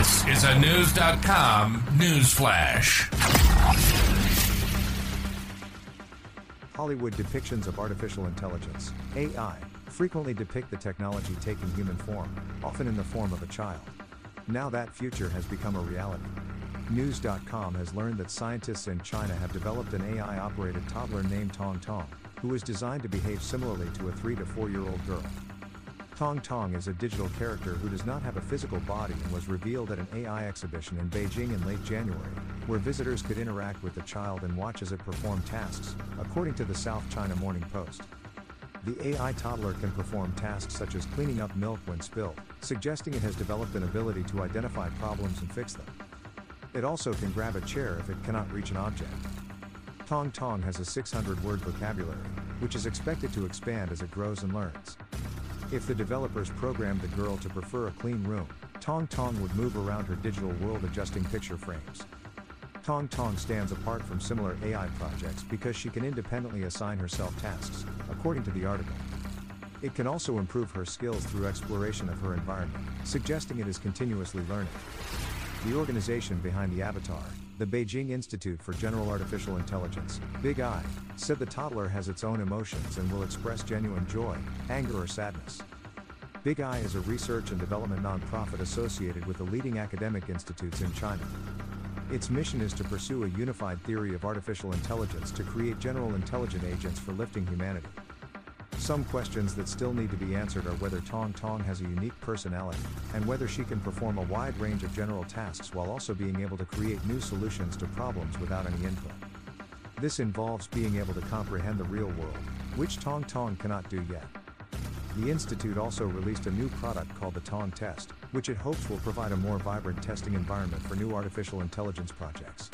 This is a News.com news flash. Hollywood depictions of artificial intelligence, AI, frequently depict the technology taking human form, often in the form of a child. Now that future has become a reality. News.com has learned that scientists in China have developed an AI operated toddler named Tong Tong, who is designed to behave similarly to a 3 to 4 year old girl. Tong Tong is a digital character who does not have a physical body and was revealed at an AI exhibition in Beijing in late January, where visitors could interact with the child and watch as it performed tasks, according to the South China Morning Post. The AI toddler can perform tasks such as cleaning up milk when spilled, suggesting it has developed an ability to identify problems and fix them. It also can grab a chair if it cannot reach an object. Tong Tong has a 600 word vocabulary, which is expected to expand as it grows and learns. If the developers programmed the girl to prefer a clean room, Tong Tong would move around her digital world adjusting picture frames. Tong Tong stands apart from similar AI projects because she can independently assign herself tasks, according to the article. It can also improve her skills through exploration of her environment, suggesting it is continuously learning. The organization behind the avatar, the Beijing Institute for General Artificial Intelligence, BIGAI, said the toddler has its own emotions and will express genuine joy, anger, or sadness. BIGAI is a research and development nonprofit associated with the leading academic institutes in China. Its mission is to pursue a unified theory of artificial intelligence to create general intelligent agents for lifting humanity. Some questions that still need to be answered are whether Tong Tong has a unique personality, and whether she can perform a wide range of general tasks while also being able to create new solutions to problems without any input. This involves being able to comprehend the real world, which Tong Tong cannot do yet. The Institute also released a new product called the Tong Test, which it hopes will provide a more vibrant testing environment for new artificial intelligence projects.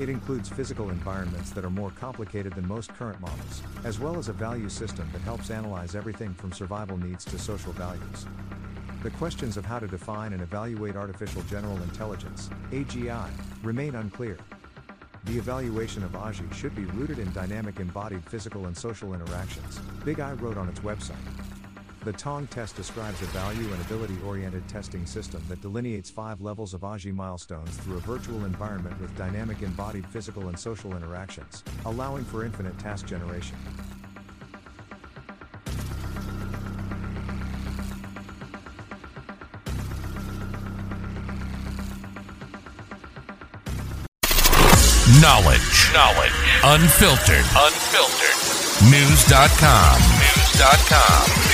It includes physical environments that are more complicated than most current models, as well as a value system that helps analyze everything from survival needs to social values. The questions of how to define and evaluate artificial general intelligence, AGI, remain unclear. The evaluation of AGI should be rooted in dynamic embodied physical and social interactions, BIGAI wrote on its website. The Tong test describes a value and ability oriented testing system that delineates five levels of AGI milestones through a virtual environment with dynamic embodied physical and social interactions, allowing for infinite task generation. Knowledge. Knowledge. Unfiltered. Unfiltered. News.com. News.com. News.com.